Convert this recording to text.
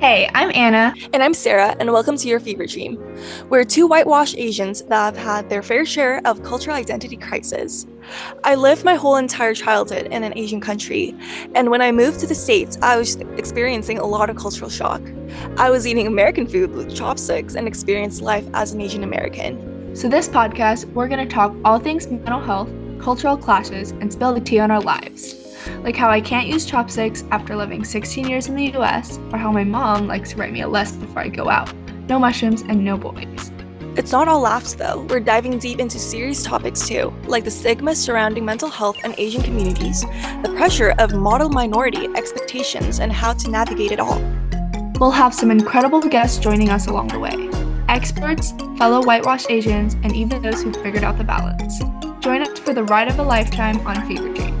Hey, I'm Anna. And I'm Sarah, and welcome to Your Fever Dream. We're two whitewashed Asians that have had their fair share of cultural identity crisis. I lived my whole entire childhood in an Asian country, and when I moved to the States, I was experiencing a lot of cultural shock. I was eating American food with chopsticks and experienced life as an Asian American. So, this podcast, we're going to talk all things mental health, cultural clashes, and spill the tea on our lives like how I can't use chopsticks after living 16 years in the US, or how my mom likes to write me a list before I go out. No mushrooms and no boys. It's not all laughs though. We're diving deep into serious topics too, like the stigma surrounding mental health in Asian communities, the pressure of model minority expectations, and how to navigate it all. We'll have some incredible guests joining us along the way experts, fellow whitewashed Asians, and even those who've figured out the balance. Join us for the ride of a lifetime on Fever Dream.